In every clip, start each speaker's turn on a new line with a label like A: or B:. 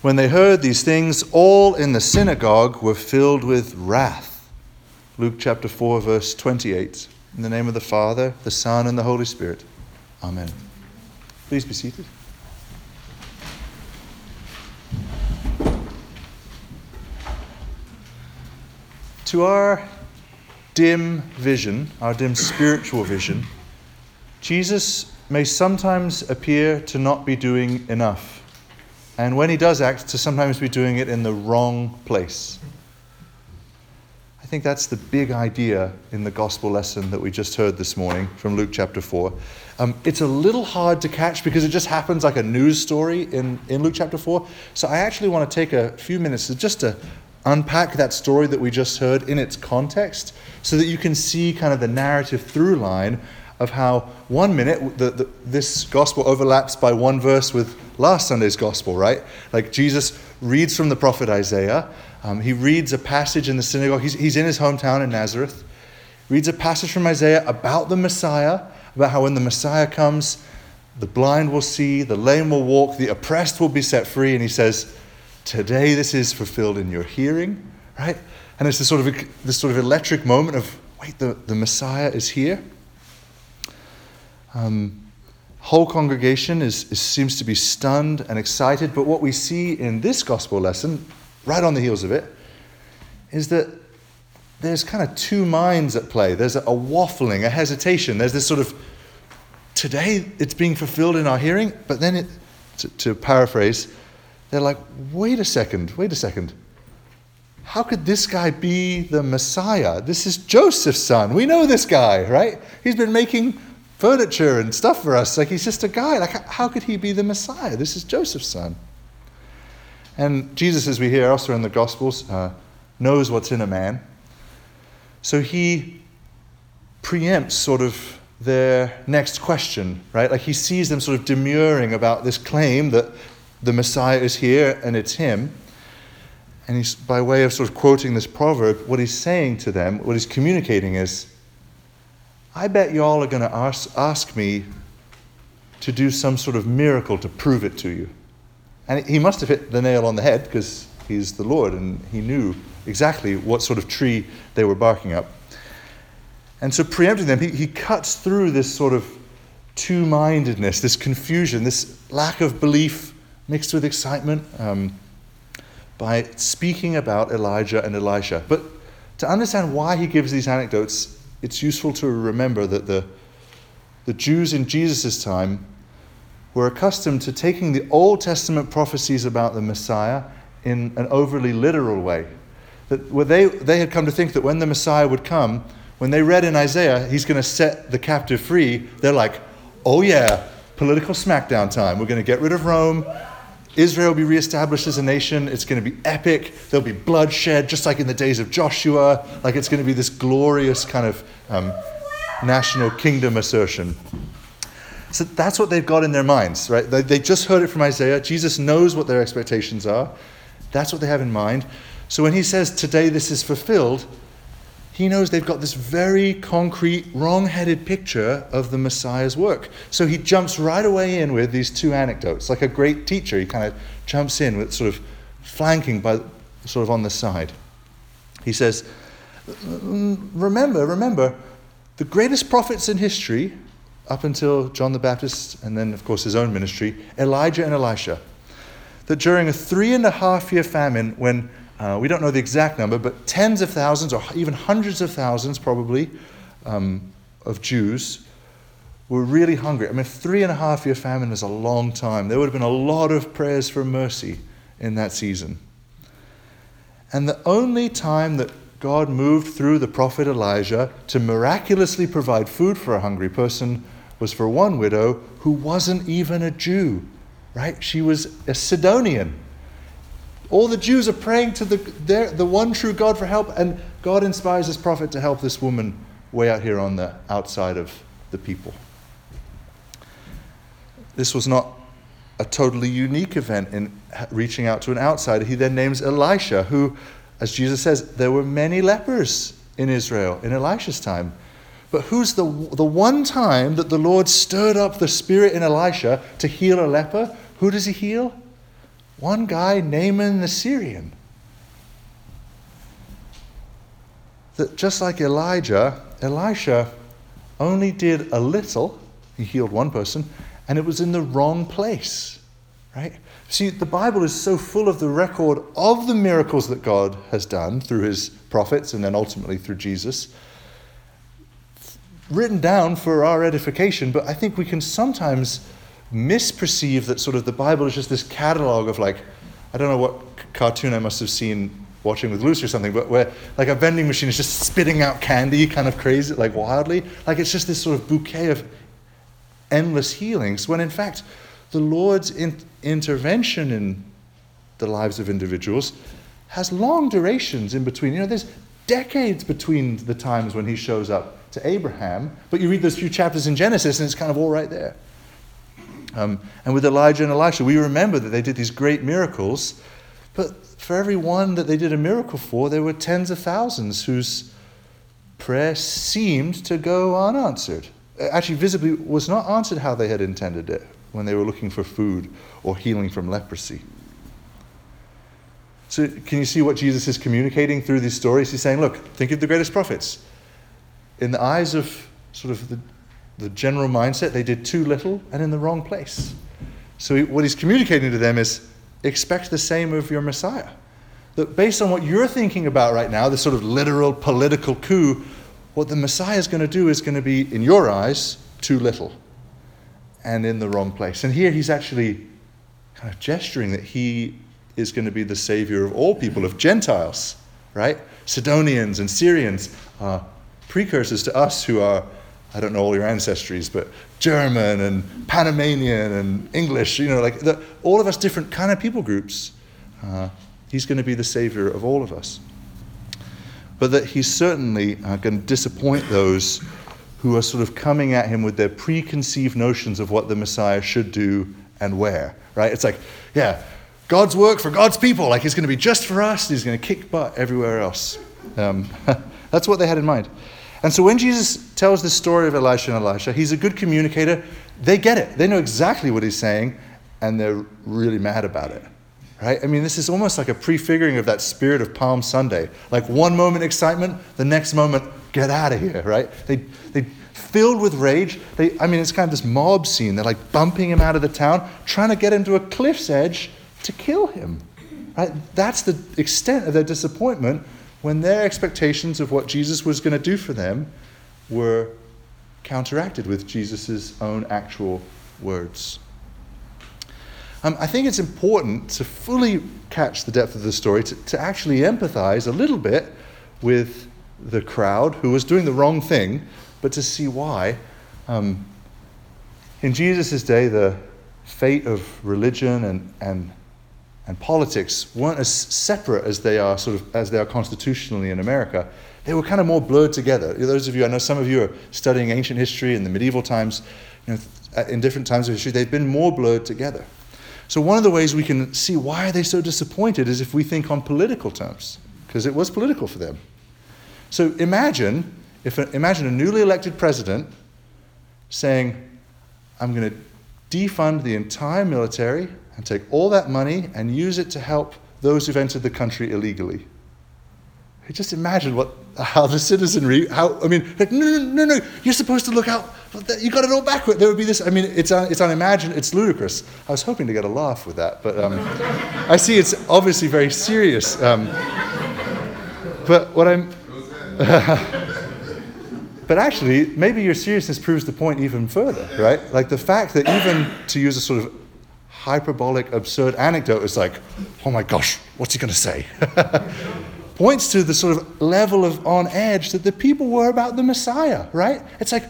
A: When they heard these things, all in the synagogue were filled with wrath. Luke chapter 4, verse 28. In the name of the Father, the Son, and the Holy Spirit. Amen. Please be seated. To our dim vision, our dim spiritual vision, Jesus may sometimes appear to not be doing enough. And when he does act, to sometimes be doing it in the wrong place. I think that's the big idea in the gospel lesson that we just heard this morning from Luke chapter 4. Um, it's a little hard to catch because it just happens like a news story in, in Luke chapter 4. So I actually want to take a few minutes to just to unpack that story that we just heard in its context so that you can see kind of the narrative through line of how one minute the, the, this gospel overlaps by one verse with last Sunday's gospel, right? Like Jesus reads from the prophet Isaiah. Um, he reads a passage in the synagogue. He's, he's in his hometown in Nazareth. Reads a passage from Isaiah about the Messiah, about how when the Messiah comes, the blind will see, the lame will walk, the oppressed will be set free. And he says, Today this is fulfilled in your hearing, right? And it's this sort of, this sort of electric moment of, wait, the, the Messiah is here. Um, whole congregation is, is, seems to be stunned and excited. But what we see in this gospel lesson, right on the heels of it, is that there's kind of two minds at play. There's a, a waffling, a hesitation. There's this sort of, today it's being fulfilled in our hearing, but then it, to, to paraphrase, they're like, wait a second, wait a second. How could this guy be the Messiah? This is Joseph's son. We know this guy, right? He's been making furniture and stuff for us. Like he's just a guy. Like how could he be the Messiah? This is Joseph's son. And Jesus, as we hear elsewhere in the Gospels, uh, knows what's in a man. So he preempts sort of their next question, right? Like he sees them sort of demurring about this claim that the Messiah is here and it's him. And he's, by way of sort of quoting this proverb, what he's saying to them, what he's communicating is, I bet y'all are going to ask, ask me to do some sort of miracle to prove it to you. And he must have hit the nail on the head because he's the Lord and he knew exactly what sort of tree they were barking up. And so, preempting them, he, he cuts through this sort of two mindedness, this confusion, this lack of belief mixed with excitement um, by speaking about Elijah and Elisha. But to understand why he gives these anecdotes, it's useful to remember that the, the Jews in Jesus' time were accustomed to taking the Old Testament prophecies about the Messiah in an overly literal way. That they, they had come to think that when the Messiah would come, when they read in Isaiah, he's going to set the captive free, they're like, oh yeah, political smackdown time. We're going to get rid of Rome. Israel will be reestablished as a nation. It's going to be epic. There'll be bloodshed, just like in the days of Joshua. Like it's going to be this glorious kind of um, national kingdom assertion. So that's what they've got in their minds, right? They, they just heard it from Isaiah. Jesus knows what their expectations are. That's what they have in mind. So when he says, Today this is fulfilled, he knows they've got this very concrete, wrong headed picture of the Messiah's work. So he jumps right away in with these two anecdotes. Like a great teacher, he kind of jumps in with sort of flanking by sort of on the side. He says, Remember, remember, the greatest prophets in history, up until John the Baptist and then, of course, his own ministry, Elijah and Elisha, that during a three and a half year famine, when uh, we don't know the exact number, but tens of thousands or even hundreds of thousands, probably, um, of Jews were really hungry. I mean, three and a half year famine is a long time. There would have been a lot of prayers for mercy in that season. And the only time that God moved through the prophet Elijah to miraculously provide food for a hungry person was for one widow who wasn't even a Jew, right? She was a Sidonian. All the Jews are praying to the, their, the one true God for help, and God inspires his prophet to help this woman way out here on the outside of the people. This was not a totally unique event in reaching out to an outsider. He then names Elisha, who, as Jesus says, there were many lepers in Israel in Elisha's time. But who's the, the one time that the Lord stirred up the spirit in Elisha to heal a leper? Who does he heal? One guy, Naaman the Syrian. That just like Elijah, Elisha only did a little, he healed one person, and it was in the wrong place, right? See, the Bible is so full of the record of the miracles that God has done through his prophets and then ultimately through Jesus, written down for our edification, but I think we can sometimes misperceive that sort of the Bible is just this catalog of like, I don't know what cartoon I must have seen watching with Lucy or something, but where like a vending machine is just spitting out candy kind of crazy, like wildly. Like it's just this sort of bouquet of endless healings, when in fact, the Lord's in- intervention in the lives of individuals has long durations in between. You know, there's decades between the times when he shows up to Abraham, but you read those few chapters in Genesis and it's kind of all right there. Um, and with Elijah and Elisha, we remember that they did these great miracles, but for every one that they did a miracle for, there were tens of thousands whose prayer seemed to go unanswered. Actually, visibly was not answered how they had intended it when they were looking for food or healing from leprosy. So, can you see what Jesus is communicating through these stories? He's saying, look, think of the greatest prophets. In the eyes of sort of the, the general mindset, they did too little and in the wrong place. So, what he's communicating to them is expect the same of your Messiah. That based on what you're thinking about right now, this sort of literal political coup, what the Messiah is going to do is going to be, in your eyes, too little and in the wrong place. And here he's actually kind of gesturing that he is going to be the savior of all people, of Gentiles, right? Sidonians and Syrians are precursors to us who are, I don't know all your ancestries, but German and Panamanian and English, you know, like the, all of us different kind of people groups. Uh, he's going to be the savior of all of us. But that he's certainly uh, going to disappoint those who are sort of coming at him with their preconceived notions of what the Messiah should do and where, right? It's like, yeah, God's work for God's people. Like he's going to be just for us. He's going to kick butt everywhere else. Um, that's what they had in mind. And so when Jesus tells the story of Elisha and Elisha, he's a good communicator. They get it. They know exactly what he's saying, and they're really mad about it. Right? I mean, this is almost like a prefiguring of that spirit of Palm Sunday. Like one moment excitement, the next moment, get out of here, right? They, they filled with rage. They, I mean, it's kind of this mob scene. They're like bumping him out of the town, trying to get him to a cliff's edge to kill him. Right? That's the extent of their disappointment when their expectations of what Jesus was going to do for them were counteracted with Jesus' own actual words. Um, I think it's important to fully catch the depth of the story, to, to actually empathize a little bit with the crowd who was doing the wrong thing, but to see why. Um, in Jesus' day, the fate of religion and, and and politics weren't as separate as they are sort of as they are constitutionally in America. They were kind of more blurred together. Those of you, I know some of you are studying ancient history in the medieval times, you know, uh, in different times of history, they've been more blurred together. So one of the ways we can see why are they so disappointed is if we think on political terms, because it was political for them. So imagine if a, imagine a newly elected president saying, "I'm going to defund the entire military and take all that money and use it to help those who've entered the country illegally. Just imagine what, how the citizenry, how, I mean, like, no, no, no, no, you're supposed to look out, you got it all backward. There would be this, I mean, it's, un, it's unimaginable, it's ludicrous. I was hoping to get a laugh with that, but um, I see it's obviously very serious. Um, but what I'm, but actually, maybe your seriousness proves the point even further, right? Like the fact that even to use a sort of hyperbolic, absurd anecdote is like, oh my gosh, what's he going to say? Points to the sort of level of on edge that the people were about the Messiah, right? It's like,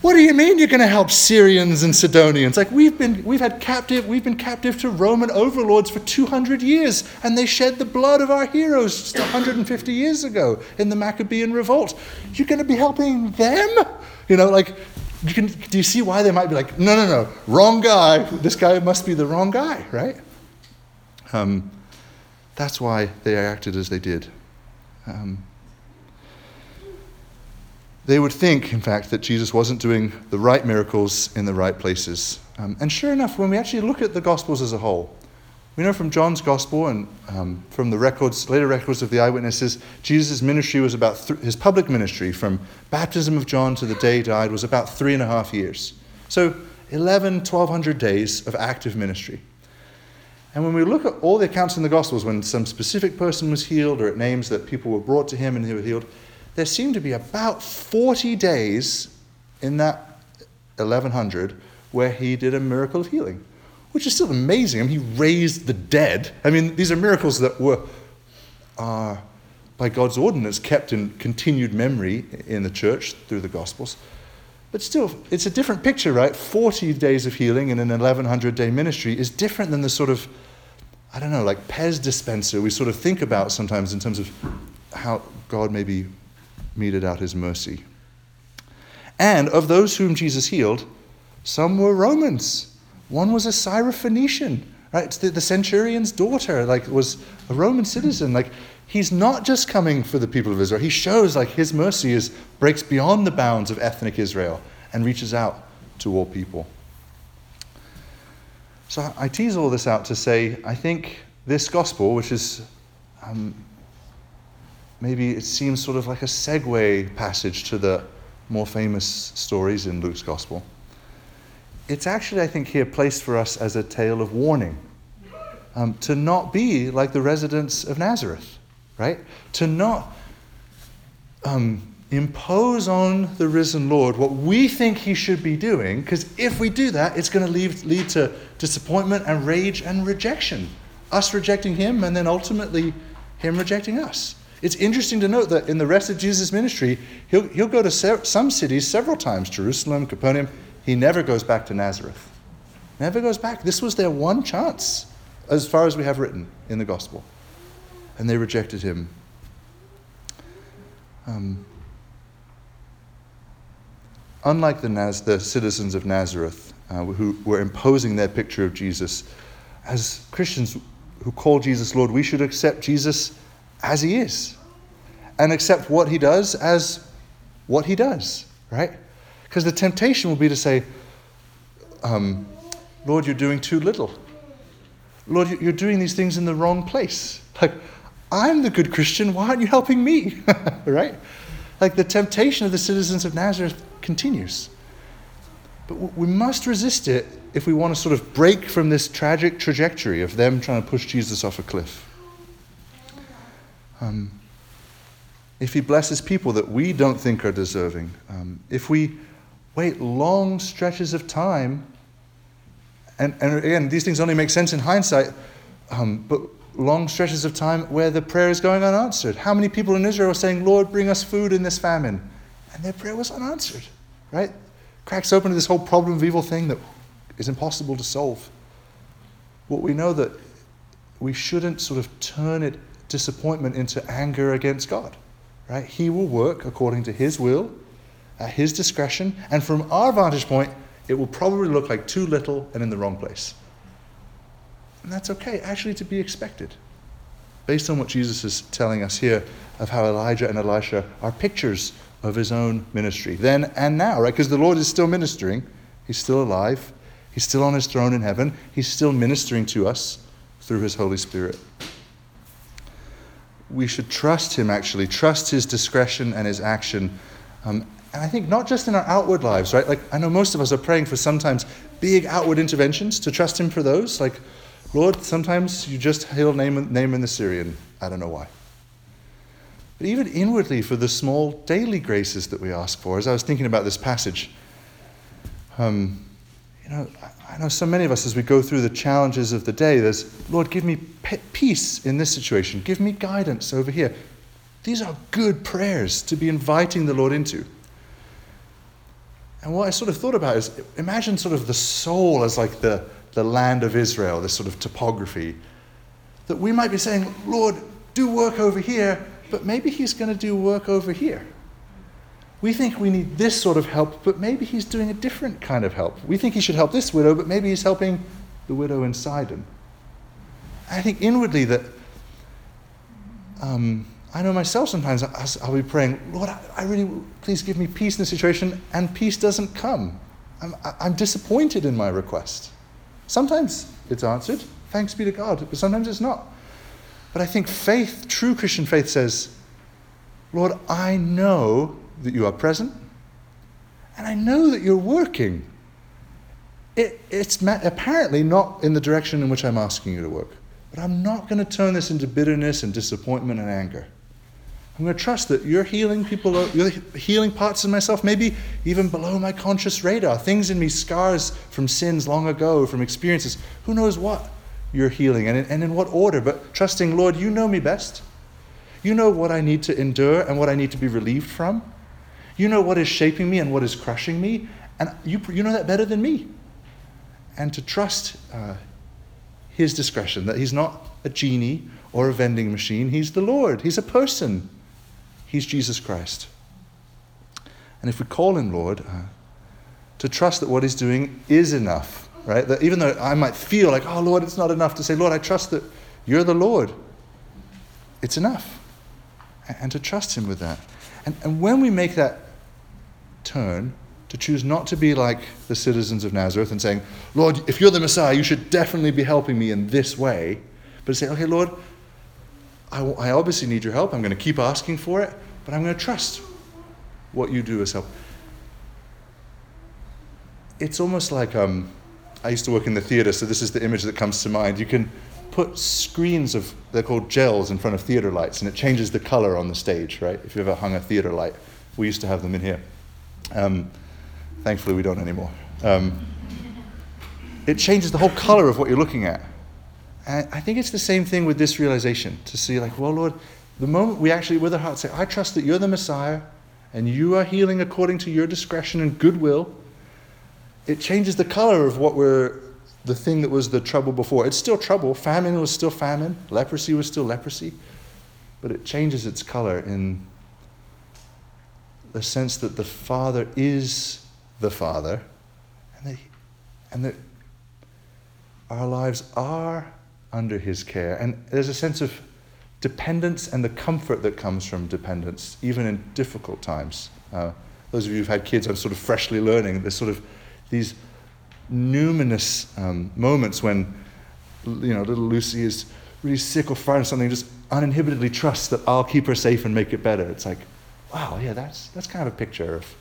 A: what do you mean you're going to help Syrians and Sidonians? Like we've been, we've had captive, we've been captive to Roman overlords for 200 years, and they shed the blood of our heroes just 150 years ago in the Maccabean revolt. You're going to be helping them? You know, like you can, do you see why they might be like, no, no, no, wrong guy. This guy must be the wrong guy, right? Um, that's why they acted as they did. Um, they would think, in fact, that Jesus wasn't doing the right miracles in the right places. Um, and sure enough, when we actually look at the Gospels as a whole, We know from John's Gospel and um, from the records, later records of the eyewitnesses, Jesus' ministry was about, th- his public ministry from baptism of John to the day he died was about three and a half years. So 11, 1200 days of active ministry. And when we look at all the accounts in the Gospels, when some specific person was healed or at names that people were brought to him and they were healed, there seem to be about 40 days in that 1100 where he did a miracle of healing which is still amazing. I mean, he raised the dead. I mean, these are miracles that were, uh, by God's ordinance, kept in continued memory in the church through the Gospels. But still, it's a different picture, right? 40 days of healing in an 1100 day ministry is different than the sort of, I don't know, like Pez dispenser we sort of think about sometimes in terms of how God maybe meted out his mercy. And of those whom Jesus healed, some were Romans. One was a Syrophoenician, right? The, the centurion's daughter, like, was a Roman citizen. Like, he's not just coming for the people of Israel. He shows like his mercy is breaks beyond the bounds of ethnic Israel and reaches out to all people. So I tease all this out to say I think this gospel, which is um, maybe it seems sort of like a segue passage to the more famous stories in Luke's gospel it's actually, I think, here placed for us as a tale of warning. Um, to not be like the residents of Nazareth, right? To not um, impose on the risen Lord what we think he should be doing, because if we do that, it's going to lead, to disappointment and rage and rejection. Us rejecting him, and then ultimately him rejecting us. It's interesting to note that in the rest of Jesus' ministry, he'll, he'll go to se- some cities several times Jerusalem, Capernaum he never goes back to Nazareth. Never goes back. This was their one chance, as far as we have written in the gospel. And they rejected him. Um, unlike the, Naz- the, citizens of Nazareth, uh, who were imposing their picture of Jesus, as Christians who call Jesus Lord, we should accept Jesus as he is and accept what he does as what he does, right? Because the temptation will be to say, um, Lord, you're doing too little. Lord, you're doing these things in the wrong place. Like, I'm the good Christian. Why aren't you helping me? right? Like, the temptation of the citizens of Nazareth continues. But we must resist it if we want to sort of break from this tragic trajectory of them trying to push Jesus off a cliff. Um, if he blesses people that we don't think are deserving, um, if we wait long stretches of time. And, and again, these things only make sense in hindsight, um, but long stretches of time where the prayer is going unanswered. How many people in Israel are saying, Lord, bring us food in this famine? And their prayer was unanswered, right? Cracks open to this whole problem of evil thing that is impossible to solve. What we know that we shouldn't sort of turn it disappointment into anger against God, right? He will work according to His will at his discretion, and from our vantage point, it will probably look like too little and in the wrong place. And that's okay, actually, to be expected, based on what Jesus is telling us here of how Elijah and Elisha are pictures of his own ministry, then and now, right? Because the Lord is still ministering, he's still alive, he's still on his throne in heaven, he's still ministering to us through his Holy Spirit. We should trust him, actually, trust his discretion and his action. Um, and I think not just in our outward lives, right? Like, I know most of us are praying for sometimes big outward interventions to trust Him for those. Like, Lord, sometimes you just heal Naaman, Naaman the Syrian. I don't know why. But even inwardly, for the small daily graces that we ask for, as I was thinking about this passage, um, you know, I know so many of us as we go through the challenges of the day, there's, Lord, give me peace in this situation, give me guidance over here. These are good prayers to be inviting the Lord into. And what I sort of thought about is imagine sort of the soul as like the, the land of Israel, this sort of topography. That we might be saying, Lord, do work over here, but maybe He's going to do work over here. We think we need this sort of help, but maybe He's doing a different kind of help. We think He should help this widow, but maybe He's helping the widow in Sidon. I think inwardly that um, I know myself sometimes I'll be praying, Lord, I really, please give me peace in the situation, and peace doesn't come. I'm, I'm disappointed in my request. Sometimes it's answered, Thanks be to God. But sometimes it's not. But I think faith, true Christian faith, says, Lord, I know that you are present, and I know that you're working. It, it's apparently not in the direction in which I'm asking you to work. But I'm not going to turn this into bitterness and disappointment and anger. I'm going to trust that you're healing people, you're healing parts of myself, maybe even below my conscious radar, things in me, scars from sins long ago, from experiences. Who knows what you're healing and in, and in what order? But trusting, Lord, you know me best. You know what I need to endure and what I need to be relieved from. You know what is shaping me and what is crushing me. And you, you know that better than me. And to trust uh, His discretion, that He's not a genie or a vending machine, He's the Lord, He's a person He's Jesus Christ. And if we call him Lord, uh, to trust that what he's doing is enough, right? That even though I might feel like, oh, Lord, it's not enough to say, Lord, I trust that you're the Lord, it's enough. And to trust him with that. And, and when we make that turn, to choose not to be like the citizens of Nazareth and saying, Lord, if you're the Messiah, you should definitely be helping me in this way. But to say, okay, Lord, I, I obviously need your help. I'm going to keep asking for it but I'm going to trust what you do as help. It's almost like um, I used to work in the theater, so this is the image that comes to mind. You can put screens of, they're called gels in front of theater lights, and it changes the color on the stage, right? If you ever hung a theater light, we used to have them in here. Um, thankfully, we don't anymore. Um, it changes the whole color of what you're looking at. And I think it's the same thing with this realization to see, like, well, Lord, the moment we actually, with our heart, say, I trust that you're the Messiah and you are healing according to your discretion and goodwill, it changes the color of what we're, the thing that was the trouble before. It's still trouble. Famine was still famine. Leprosy was still leprosy. But it changes its color in the sense that the Father is the Father and that, and that our lives are under His care. And there's a sense of dependence and the comfort that comes from dependence, even in difficult times. Uh, those of you who've had kids, I'm sort of freshly learning. There's sort of these numinous um, moments when, you know, little Lucy is really sick or frightened or something, just uninhibitedly trusts that I'll keep her safe and make it better. It's like, wow, yeah, that's, that's kind of a picture of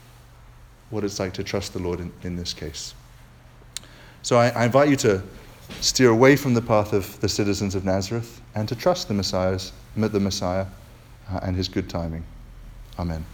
A: what it's like to trust the Lord in, in this case. So I, I invite you to steer away from the path of the citizens of Nazareth and to trust the Messiah's, the Messiah uh, and his good timing. Amen.